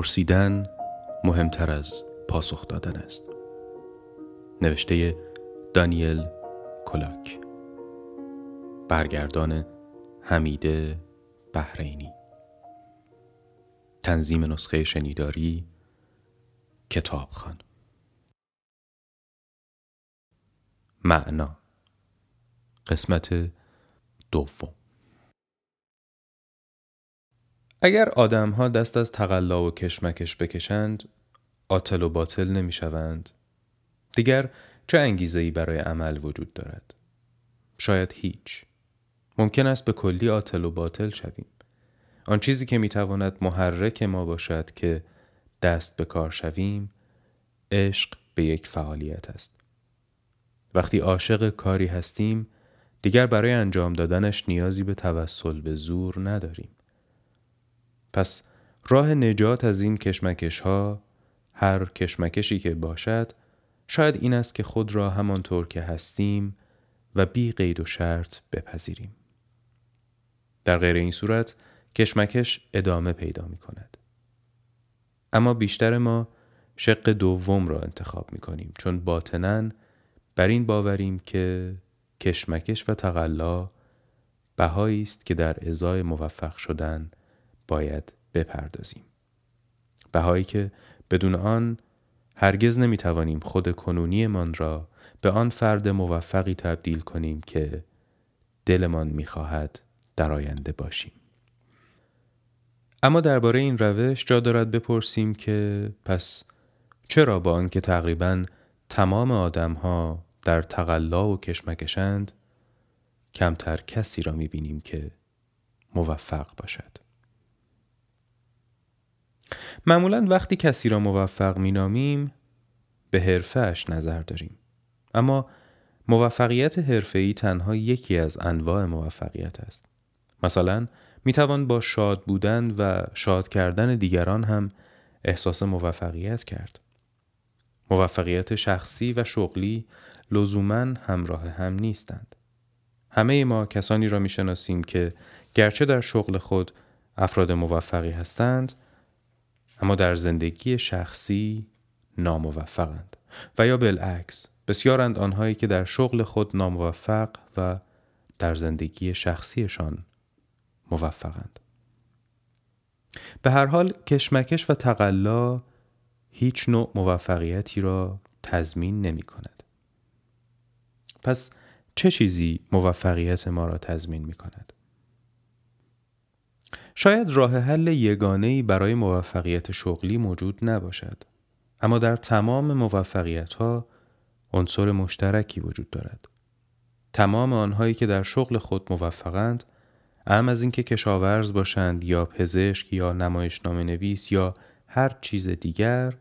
پرسیدن مهمتر از پاسخ دادن است. نوشته دانیل کلاک. برگردان حمیده بحرینی. تنظیم نسخه شنیداری کتابخان معنا قسمت دوم. اگر آدمها دست از تقلا و کشمکش بکشند عاطل و باطل نمی شوند دیگر چه انگیزه برای عمل وجود دارد؟ شاید هیچ. ممکن است به کلی عاطل و باطل شویم. آن چیزی که می‌تواند محرک ما باشد که دست به کار شویم عشق به یک فعالیت است. وقتی عاشق کاری هستیم دیگر برای انجام دادنش نیازی به توسل به زور نداریم. پس راه نجات از این کشمکش ها هر کشمکشی که باشد شاید این است که خود را همانطور که هستیم و بی قید و شرط بپذیریم. در غیر این صورت کشمکش ادامه پیدا می کند. اما بیشتر ما شق دوم را انتخاب می کنیم چون باطنن بر این باوریم که کشمکش و تقلا بهایی است که در ازای موفق شدن باید بپردازیم. بهایی که بدون آن هرگز نمی توانیم خود کنونیمان را به آن فرد موفقی تبدیل کنیم که دلمان می خواهد در آینده باشیم. اما درباره این روش جا دارد بپرسیم که پس چرا با آنکه تقریبا تمام آدم ها در تقلا و کشمکشند کمتر کسی را می بینیم که موفق باشد. معمولا وقتی کسی را موفق مینامیم به حرفهش نظر داریم. اما موفقیت حرفه‌ای تنها یکی از انواع موفقیت است. مثلا می توان با شاد بودن و شاد کردن دیگران هم احساس موفقیت کرد. موفقیت شخصی و شغلی لزوما همراه هم نیستند. همه ما کسانی را می‌شناسیم که گرچه در شغل خود افراد موفقی هستند اما در زندگی شخصی ناموفقند و یا بالعکس بسیارند آنهایی که در شغل خود ناموفق و در زندگی شخصیشان موفقند به هر حال کشمکش و تقلا هیچ نوع موفقیتی را تضمین نمی کند. پس چه چیزی موفقیت ما را تضمین می کند؟ شاید راه حل یگانه‌ای برای موفقیت شغلی موجود نباشد. اما در تمام موفقیت ها عنصر مشترکی وجود دارد. تمام آنهایی که در شغل خود موفقند ام از اینکه کشاورز باشند یا پزشک یا نمایشنامه نویس یا هر چیز دیگر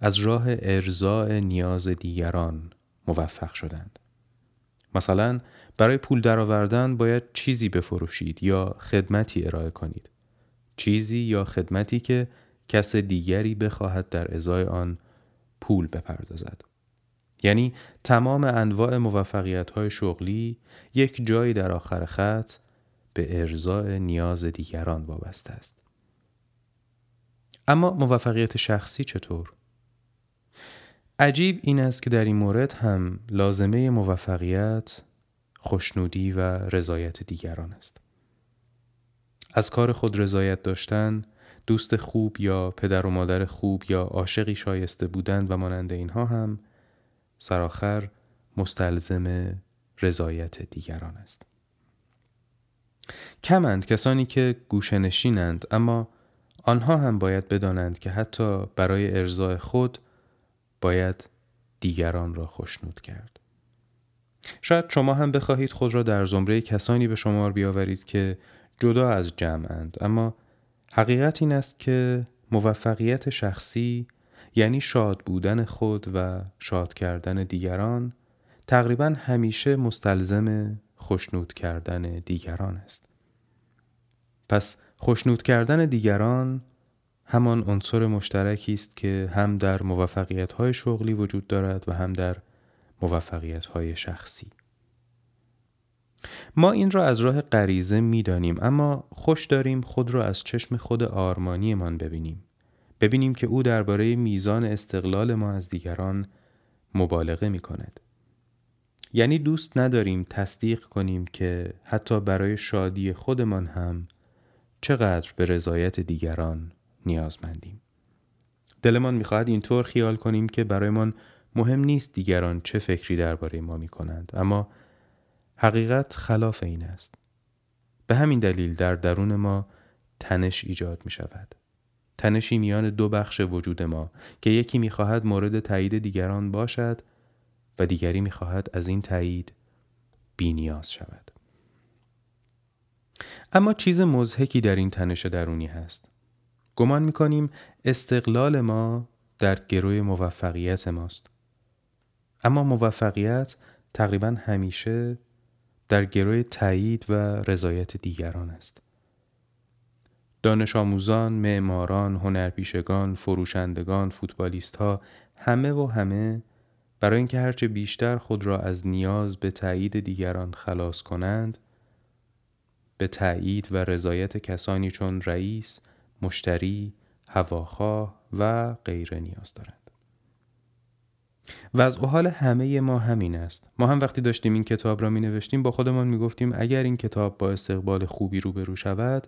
از راه ارزاع نیاز دیگران موفق شدند. مثلا برای پول درآوردن باید چیزی بفروشید یا خدمتی ارائه کنید. چیزی یا خدمتی که کس دیگری بخواهد در ازای آن پول بپردازد. یعنی تمام انواع موفقیت های شغلی یک جایی در آخر خط به ارزای نیاز دیگران وابسته است. اما موفقیت شخصی چطور؟ عجیب این است که در این مورد هم لازمه موفقیت خوشنودی و رضایت دیگران است. از کار خود رضایت داشتن، دوست خوب یا پدر و مادر خوب یا عاشقی شایسته بودن و مانند اینها هم سرآخر مستلزم رضایت دیگران است. کمند کسانی که گوشنشینند اما آنها هم باید بدانند که حتی برای ارزای خود باید دیگران را خوشنود کرد. شاید شما هم بخواهید خود را در زمره کسانی به شمار بیاورید که جدا از جمعند اما حقیقت این است که موفقیت شخصی یعنی شاد بودن خود و شاد کردن دیگران تقریبا همیشه مستلزم خوشنود کردن دیگران است. پس خوشنود کردن دیگران همان عنصر مشترکی است که هم در موفقیت های شغلی وجود دارد و هم در موفقیت های شخصی ما این را از راه غریزه می دانیم اما خوش داریم خود را از چشم خود آرمانیمان ببینیم ببینیم که او درباره میزان استقلال ما از دیگران مبالغه می کند. یعنی دوست نداریم تصدیق کنیم که حتی برای شادی خودمان هم چقدر به رضایت دیگران نیازمندیم. دلمان می‌خواهد اینطور خیال کنیم که برایمان مهم نیست دیگران چه فکری درباره ما می کنند اما حقیقت خلاف این است. به همین دلیل در درون ما تنش ایجاد می شود. تنشی میان دو بخش وجود ما که یکی می‌خواهد مورد تایید دیگران باشد و دیگری می‌خواهد از این تایید بینیاز شود. اما چیز مزهکی در این تنش درونی هست. گمان می‌کنیم استقلال ما در گروه موفقیت ماست. اما موفقیت تقریبا همیشه در گروه تایید و رضایت دیگران است. دانش آموزان، معماران، هنرپیشگان، فروشندگان، فوتبالیست ها همه و همه برای اینکه هرچه بیشتر خود را از نیاز به تایید دیگران خلاص کنند به تایید و رضایت کسانی چون رئیس، مشتری، هواخواه و غیره نیاز دارند. و از حال همه ما همین است. ما هم وقتی داشتیم این کتاب را می نوشتیم با خودمان می گفتیم اگر این کتاب با استقبال خوبی روبرو شود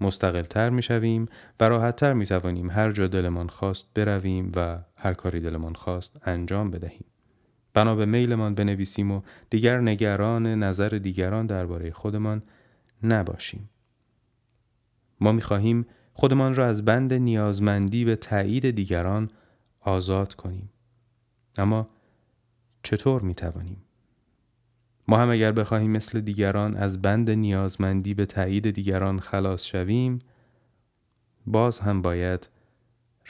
مستقلتر می شویم و راحتتر می توانیم هر جا دلمان خواست برویم و هر کاری دلمان خواست انجام بدهیم. بنا به میلمان بنویسیم و دیگر نگران نظر دیگران درباره خودمان نباشیم. ما می خواهیم خودمان را از بند نیازمندی به تایید دیگران آزاد کنیم. اما چطور می توانیم؟ ما هم اگر بخواهیم مثل دیگران از بند نیازمندی به تایید دیگران خلاص شویم باز هم باید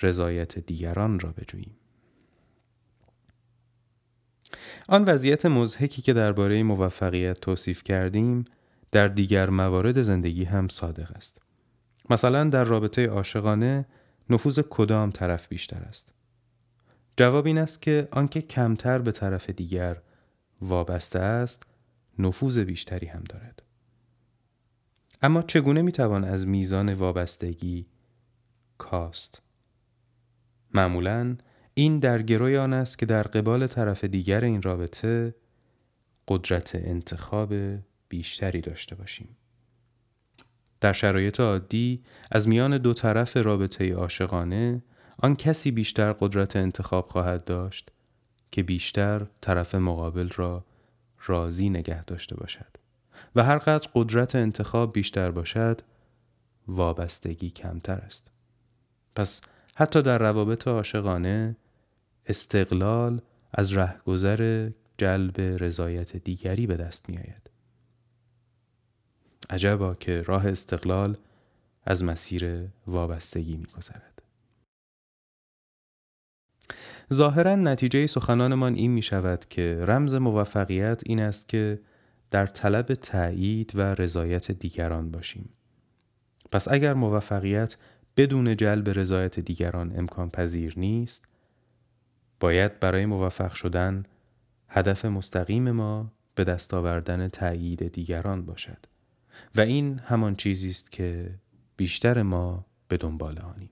رضایت دیگران را بجوییم. آن وضعیت مزهکی که درباره موفقیت توصیف کردیم در دیگر موارد زندگی هم صادق است. مثلا در رابطه عاشقانه نفوذ کدام طرف بیشتر است؟ جواب این است که آنکه کمتر به طرف دیگر وابسته است نفوذ بیشتری هم دارد. اما چگونه می‌توان از میزان وابستگی کاست؟ معمولا این در گروی آن است که در قبال طرف دیگر این رابطه قدرت انتخاب بیشتری داشته باشیم. در شرایط عادی از میان دو طرف رابطه عاشقانه آن کسی بیشتر قدرت انتخاب خواهد داشت که بیشتر طرف مقابل را راضی نگه داشته باشد و هر قدر قدرت انتخاب بیشتر باشد وابستگی کمتر است پس حتی در روابط عاشقانه استقلال از رهگذر جلب رضایت دیگری به دست می آید. عجبا که راه استقلال از مسیر وابستگی می گذرد. ظاهرا نتیجه سخنانمان این می شود که رمز موفقیت این است که در طلب تایید و رضایت دیگران باشیم. پس اگر موفقیت بدون جلب رضایت دیگران امکان پذیر نیست، باید برای موفق شدن هدف مستقیم ما به دست آوردن تایید دیگران باشد و این همان چیزی است که بیشتر ما به دنبال آنیم.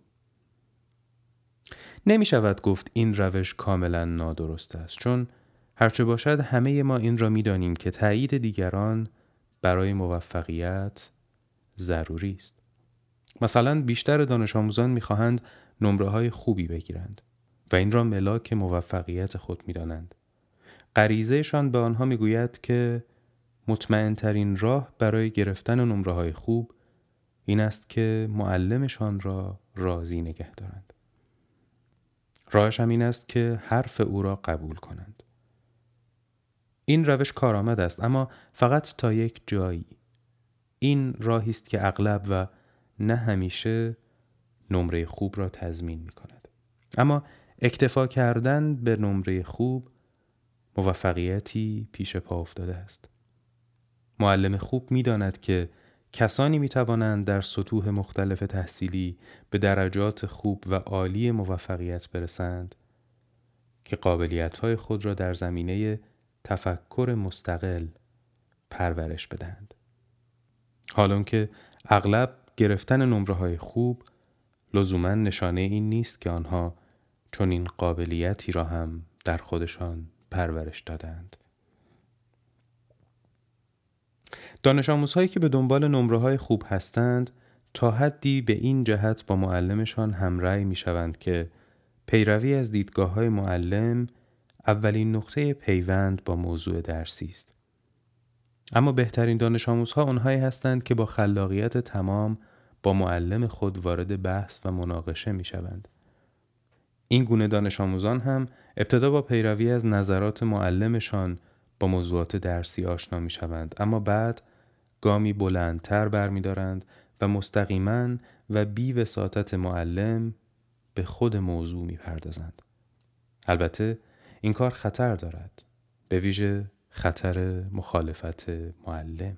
نمی شود گفت این روش کاملا نادرست است چون هرچه باشد همه ما این را می دانیم که تایید دیگران برای موفقیت ضروری است. مثلا بیشتر دانش آموزان می خواهند نمره های خوبی بگیرند و این را ملاک موفقیت خود می دانند. غریزهشان به آنها می گوید که مطمئن ترین راه برای گرفتن نمره های خوب این است که معلمشان را راضی نگه دارند. راهش هم این است که حرف او را قبول کنند. این روش کارآمد است اما فقط تا یک جایی. این راهی است که اغلب و نه همیشه نمره خوب را تضمین می کند. اما اکتفا کردن به نمره خوب موفقیتی پیش پا افتاده است. معلم خوب می داند که کسانی می توانند در سطوح مختلف تحصیلی به درجات خوب و عالی موفقیت برسند که قابلیت های خود را در زمینه تفکر مستقل پرورش بدهند. حالا که اغلب گرفتن نمره های خوب لزوما نشانه این نیست که آنها چون این قابلیتی را هم در خودشان پرورش دادند. دانش آموزهایی که به دنبال نمره های خوب هستند تا حدی به این جهت با معلمشان همرأی می شوند که پیروی از دیدگاه های معلم اولین نقطه پیوند با موضوع درسی است. اما بهترین دانش آموزها آنهایی هستند که با خلاقیت تمام با معلم خود وارد بحث و مناقشه می شوند. این گونه دانش آموزان هم ابتدا با پیروی از نظرات معلمشان با موضوعات درسی آشنا می شوند اما بعد گامی بلندتر برمیدارند و مستقیما و بی وساطت معلم به خود موضوع می پردازند. البته این کار خطر دارد. به ویژه خطر مخالفت معلم.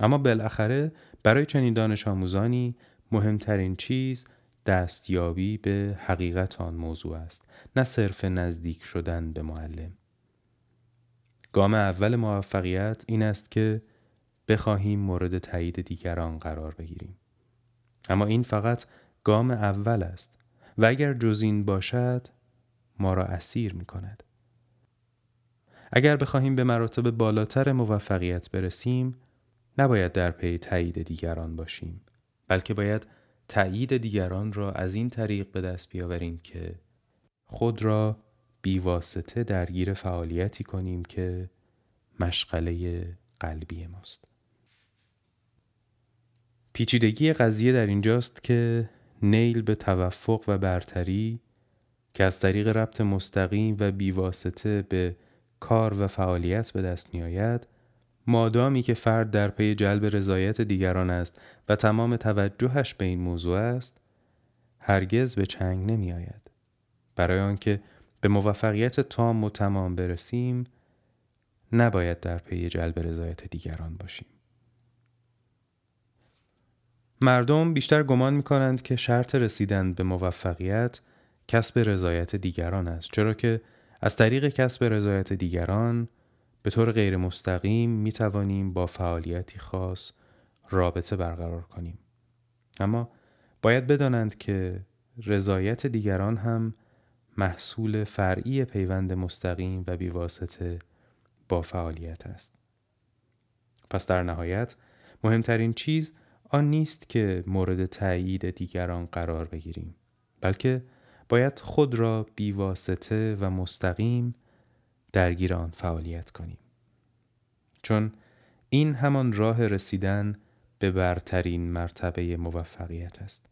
اما بالاخره برای چنین دانش آموزانی مهمترین چیز دستیابی به حقیقت آن موضوع است. نه صرف نزدیک شدن به معلم. گام اول موفقیت این است که بخواهیم مورد تایید دیگران قرار بگیریم اما این فقط گام اول است و اگر جز این باشد ما را اسیر می کند. اگر بخواهیم به مراتب بالاتر موفقیت برسیم نباید در پی تایید دیگران باشیم بلکه باید تایید دیگران را از این طریق به دست بیاوریم که خود را بیواسطه درگیر فعالیتی کنیم که مشغله قلبی ماست. پیچیدگی قضیه در اینجاست که نیل به توفق و برتری که از طریق ربط مستقیم و بیواسطه به کار و فعالیت به دست می آید مادامی که فرد در پی جلب رضایت دیگران است و تمام توجهش به این موضوع است هرگز به چنگ نمی آید برای آنکه به موفقیت تام و تمام برسیم نباید در پی جلب رضایت دیگران باشیم. مردم بیشتر گمان می کنند که شرط رسیدن به موفقیت کسب رضایت دیگران است چرا که از طریق کسب رضایت دیگران به طور غیر مستقیم می توانیم با فعالیتی خاص رابطه برقرار کنیم. اما باید بدانند که رضایت دیگران هم محصول فرعی پیوند مستقیم و بیواسطه با فعالیت است. پس در نهایت مهمترین چیز آن نیست که مورد تایید دیگران قرار بگیریم بلکه باید خود را بیواسطه و مستقیم درگیر آن فعالیت کنیم. چون این همان راه رسیدن به برترین مرتبه موفقیت است.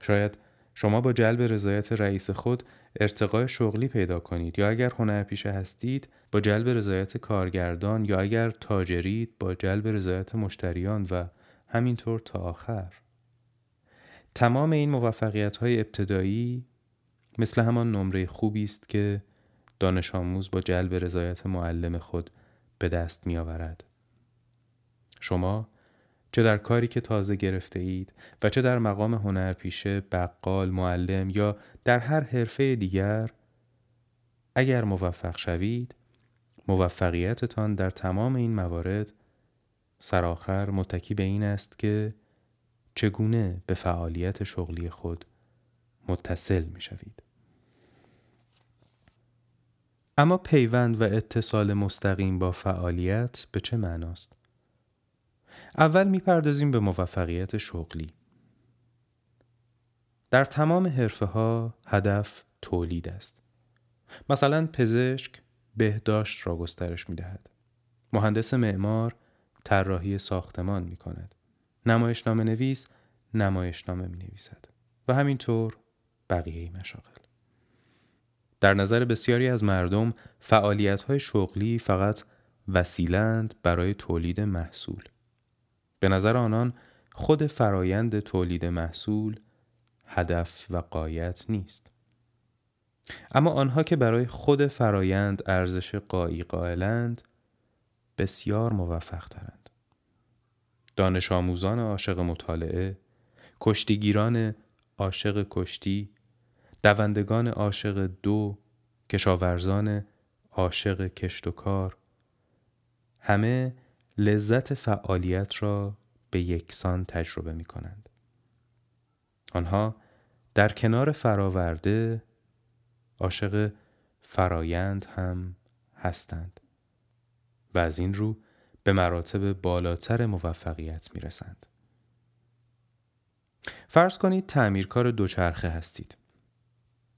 شاید شما با جلب رضایت رئیس خود ارتقای شغلی پیدا کنید یا اگر هنرپیشه هستید با جلب رضایت کارگردان یا اگر تاجرید با جلب رضایت مشتریان و همینطور تا آخر تمام این موفقیت های ابتدایی مثل همان نمره خوبی است که دانش آموز با جلب رضایت معلم خود به دست می آورد. شما چه در کاری که تازه گرفته اید و چه در مقام هنرپیشه، بقال، معلم یا در هر حرفه دیگر اگر موفق شوید موفقیتتان در تمام این موارد سرآخر متکی به این است که چگونه به فعالیت شغلی خود متصل می شوید. اما پیوند و اتصال مستقیم با فعالیت به چه معناست؟ اول می‌پردازیم به موفقیت شغلی. در تمام حرفه ها هدف تولید است. مثلا پزشک بهداشت را گسترش می دهد. مهندس معمار طراحی ساختمان می کند. نمایشنامه نویس نمایشنامه می نویسد. و همینطور بقیه مشاغل. در نظر بسیاری از مردم فعالیت های شغلی فقط وسیلند برای تولید محصول. به نظر آنان خود فرایند تولید محصول هدف و قایت نیست. اما آنها که برای خود فرایند ارزش قایی قائلند بسیار موفق ترند. دانش آموزان عاشق مطالعه، کشتیگیران عاشق کشتی، دوندگان عاشق دو، کشاورزان عاشق کشت و کار، همه لذت فعالیت را به یکسان تجربه می کنند. آنها در کنار فراورده عاشق فرایند هم هستند و از این رو به مراتب بالاتر موفقیت می رسند. فرض کنید تعمیرکار دوچرخه هستید.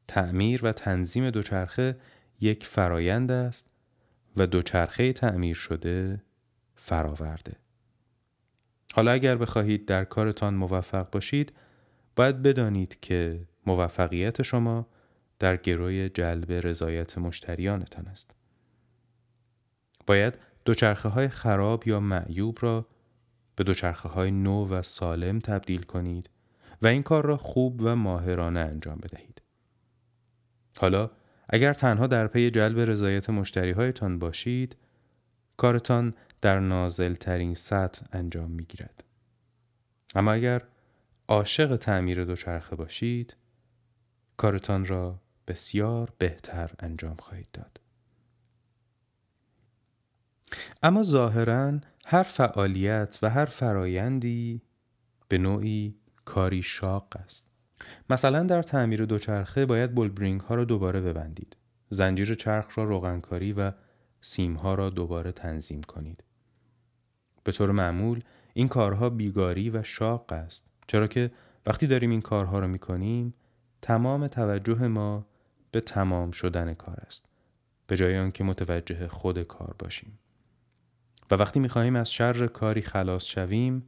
تعمیر و تنظیم دوچرخه یک فرایند است و دوچرخه تعمیر شده فراورده. حالا اگر بخواهید در کارتان موفق باشید باید بدانید که موفقیت شما در گروی جلب رضایت مشتریانتان است. باید دوچرخه های خراب یا معیوب را به دوچرخه های نو و سالم تبدیل کنید و این کار را خوب و ماهرانه انجام بدهید. حالا اگر تنها در پی جلب رضایت مشتری هایتان باشید، کارتان در نازل ترین سطح انجام می گیرد. اما اگر عاشق تعمیر دوچرخه باشید، کارتان را بسیار بهتر انجام خواهید داد. اما ظاهرا هر فعالیت و هر فرایندی به نوعی کاری شاق است. مثلا در تعمیر دوچرخه باید بولبرینگ ها را دوباره ببندید. زنجیر چرخ را روغنکاری و سیم ها را دوباره تنظیم کنید. به طور معمول این کارها بیگاری و شاق است. چرا که وقتی داریم این کارها را می کنیم تمام توجه ما به تمام شدن کار است. به جای آنکه متوجه خود کار باشیم. و وقتی می خواهیم از شر کاری خلاص شویم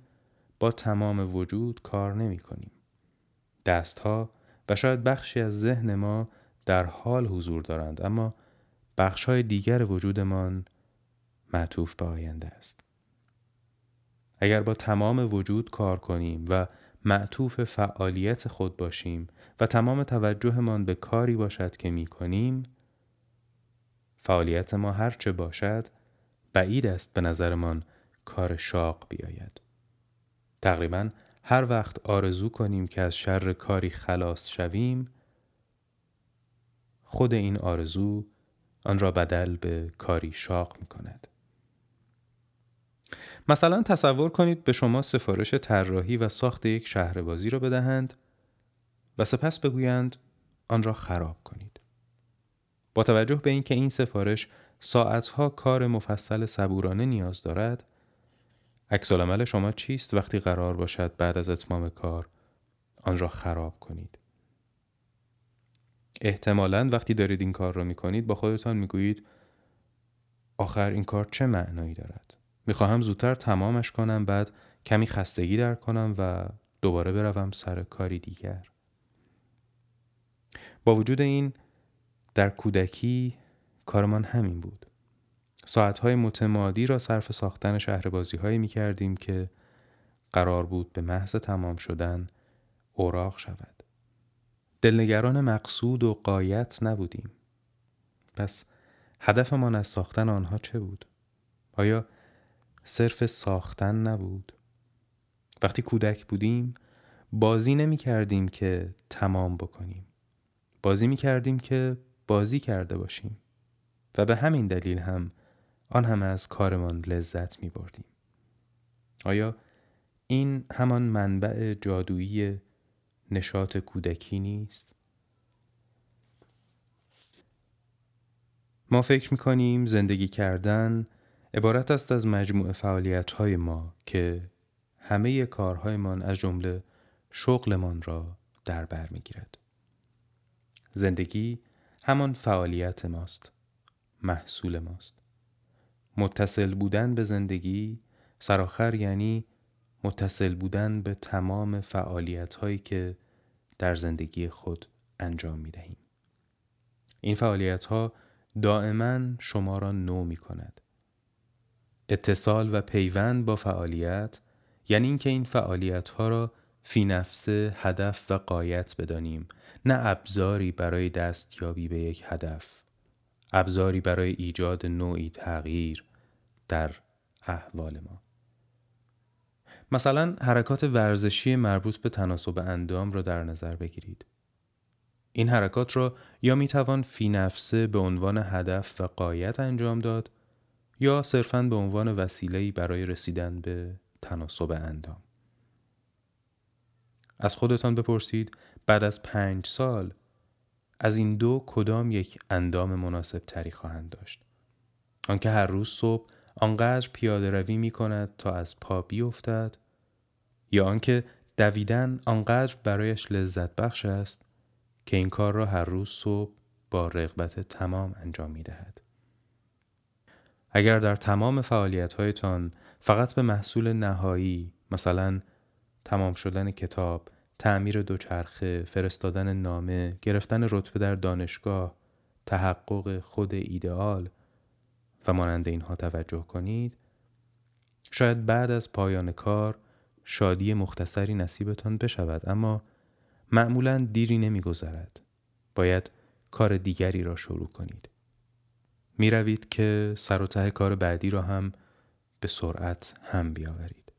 با تمام وجود کار نمی کنیم. دستها و شاید بخشی از ذهن ما در حال حضور دارند اما بخش های دیگر وجودمان معطوف به آینده است. اگر با تمام وجود کار کنیم و معطوف فعالیت خود باشیم و تمام توجهمان به کاری باشد که می کنیم فعالیت ما هرچه باشد بعید است به نظرمان کار شاق بیاید. تقریبا هر وقت آرزو کنیم که از شر کاری خلاص شویم خود این آرزو آن را بدل به کاری شاق می کند. مثلا تصور کنید به شما سفارش طراحی و ساخت یک شهربازی را بدهند و سپس بگویند آن را خراب کنید. با توجه به اینکه این سفارش ساعتها کار مفصل صبورانه نیاز دارد عکس شما چیست وقتی قرار باشد بعد از اتمام کار آن را خراب کنید احتمالا وقتی دارید این کار را می کنید با خودتان می گویید آخر این کار چه معنایی دارد می‌خواهم زودتر تمامش کنم بعد کمی خستگی در کنم و دوباره بروم سر کاری دیگر با وجود این در کودکی کارمان همین بود. ساعتهای متمادی را صرف ساختن شهربازی هایی می که قرار بود به محض تمام شدن اوراق شود. دلنگران مقصود و قایت نبودیم. پس هدفمان از ساختن آنها چه بود؟ آیا صرف ساختن نبود؟ وقتی کودک بودیم بازی نمی کردیم که تمام بکنیم. بازی می کردیم که بازی کرده باشیم. و به همین دلیل هم آن همه از کارمان لذت می بردیم. آیا این همان منبع جادویی نشاط کودکی نیست؟ ما فکر می کنیم زندگی کردن عبارت است از مجموع فعالیت های ما که همه کارهایمان از جمله شغلمان را در بر می گیرد. زندگی همان فعالیت ماست محصول ماست متصل بودن به زندگی سراخر یعنی متصل بودن به تمام فعالیت هایی که در زندگی خود انجام می دهیم. این فعالیت ها دائما شما را نو می کند. اتصال و پیوند با فعالیت یعنی اینکه این فعالیت ها را فی نفسه هدف و قایت بدانیم. نه ابزاری برای دستیابی به یک هدف. ابزاری برای ایجاد نوعی تغییر در احوال ما. مثلا حرکات ورزشی مربوط به تناسب اندام را در نظر بگیرید. این حرکات را یا می توان فی نفسه به عنوان هدف و قایت انجام داد یا صرفاً به عنوان وسیله‌ای برای رسیدن به تناسب اندام از خودتان بپرسید بعد از پنج سال از این دو کدام یک اندام مناسب تری خواهند داشت آنکه هر روز صبح آنقدر پیاده روی می کند تا از پا بیفتد یا آنکه دویدن آنقدر برایش لذت بخش است که این کار را هر روز صبح با رغبت تمام انجام می دهد. اگر در تمام فعالیت هایتان فقط به محصول نهایی مثلا تمام شدن کتاب، تعمیر دوچرخه، فرستادن نامه، گرفتن رتبه در دانشگاه، تحقق خود ایدئال و مانند اینها توجه کنید شاید بعد از پایان کار شادی مختصری نصیبتان بشود اما معمولا دیری نمیگذرد. باید کار دیگری را شروع کنید. می روید که سر و ته کار بعدی را هم به سرعت هم بیاورید.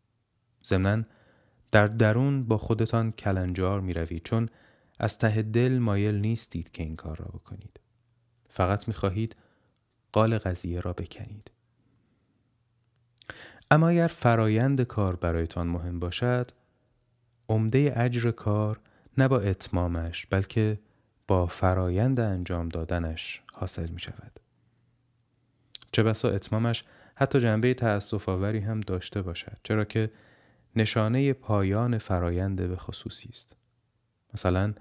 ضمنا در درون با خودتان کلنجار می روید چون از ته دل مایل نیستید که این کار را بکنید. فقط می خواهید قال قضیه را بکنید. اما اگر فرایند کار برایتان مهم باشد عمده اجر کار نه با اتمامش بلکه با فرایند انجام دادنش حاصل می شود. چه بسا اتمامش حتی جنبه تأصف آوری هم داشته باشد چرا که نشانه پایان فرایند به خصوصی است. مثلا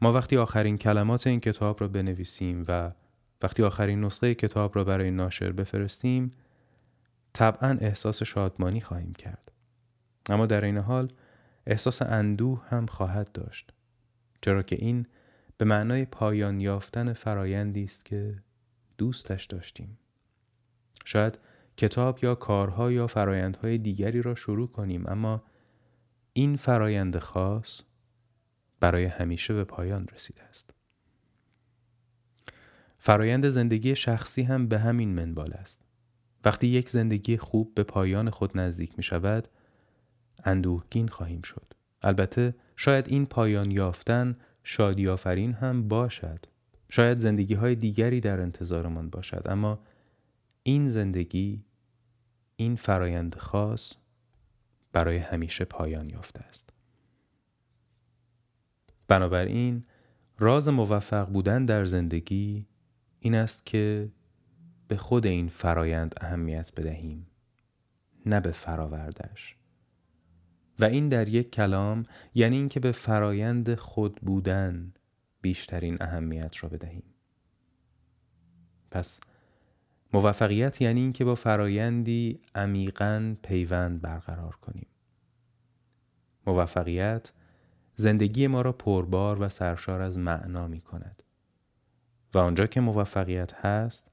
ما وقتی آخرین کلمات این کتاب را بنویسیم و وقتی آخرین نسخه کتاب را برای ناشر بفرستیم طبعا احساس شادمانی خواهیم کرد. اما در این حال احساس اندوه هم خواهد داشت. چرا که این به معنای پایان یافتن فرایندی است که دوستش داشتیم. شاید کتاب یا کارها یا فرایندهای دیگری را شروع کنیم اما این فرایند خاص برای همیشه به پایان رسیده است. فرایند زندگی شخصی هم به همین منوال است. وقتی یک زندگی خوب به پایان خود نزدیک می شود، اندوهگین خواهیم شد. البته شاید این پایان یافتن شادی آفرین هم باشد. شاید زندگی های دیگری در انتظارمان باشد اما این زندگی این فرایند خاص برای همیشه پایان یافته است. بنابراین راز موفق بودن در زندگی این است که به خود این فرایند اهمیت بدهیم نه به فراوردش و این در یک کلام یعنی اینکه به فرایند خود بودن بیشترین اهمیت را بدهیم پس موفقیت یعنی اینکه با فرایندی عمیقا پیوند برقرار کنیم. موفقیت زندگی ما را پربار و سرشار از معنا می کند. و آنجا که موفقیت هست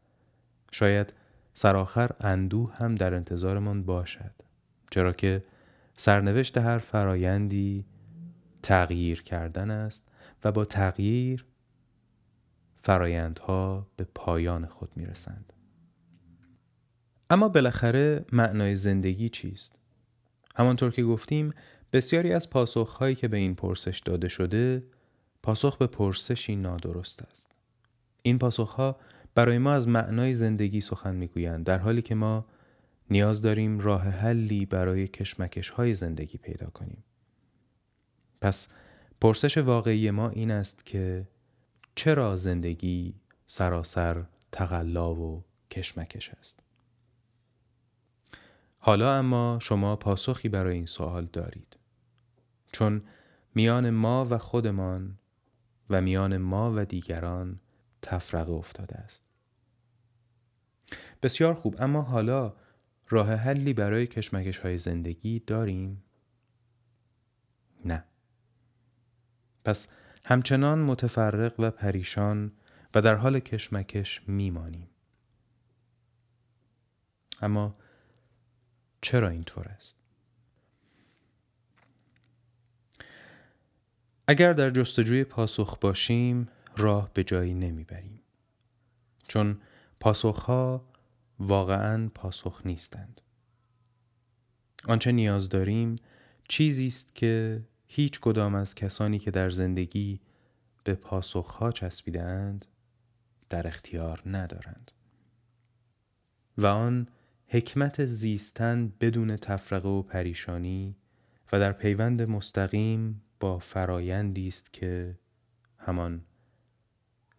شاید سرآخر اندوه هم در انتظارمان باشد. چرا که سرنوشت هر فرایندی تغییر کردن است و با تغییر فرایندها به پایان خود می رسند. اما بالاخره معنای زندگی چیست؟ همانطور که گفتیم بسیاری از پاسخهایی که به این پرسش داده شده پاسخ به پرسشی نادرست است. این پاسخها برای ما از معنای زندگی سخن می‌گویند در حالی که ما نیاز داریم راه حلی برای کشمکش های زندگی پیدا کنیم. پس پرسش واقعی ما این است که چرا زندگی سراسر تقلا و کشمکش است؟ حالا اما شما پاسخی برای این سوال دارید. چون میان ما و خودمان و میان ما و دیگران تفرقه افتاده است. بسیار خوب اما حالا راه حلی برای کشمکش های زندگی داریم؟ نه. پس همچنان متفرق و پریشان و در حال کشمکش میمانیم. اما چرا اینطور است؟ اگر در جستجوی پاسخ باشیم راه به جایی نمی‌بریم. چون پاسخها واقعا پاسخ نیستند. آنچه نیاز داریم چیزی است که هیچ کدام از کسانی که در زندگی به پاسخها چسبیدند در اختیار ندارند. و آن حکمت زیستن بدون تفرقه و پریشانی و در پیوند مستقیم با فرایندی است که همان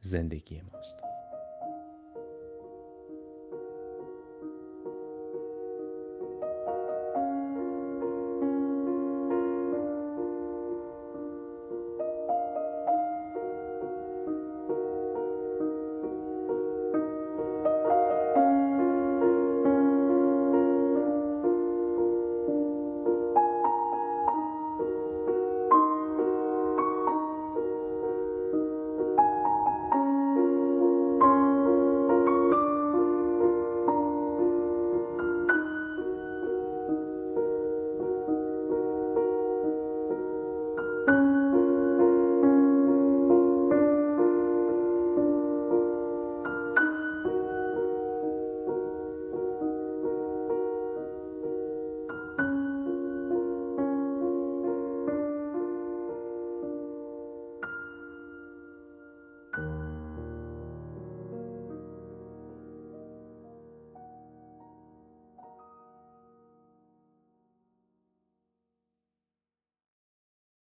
زندگی ماست.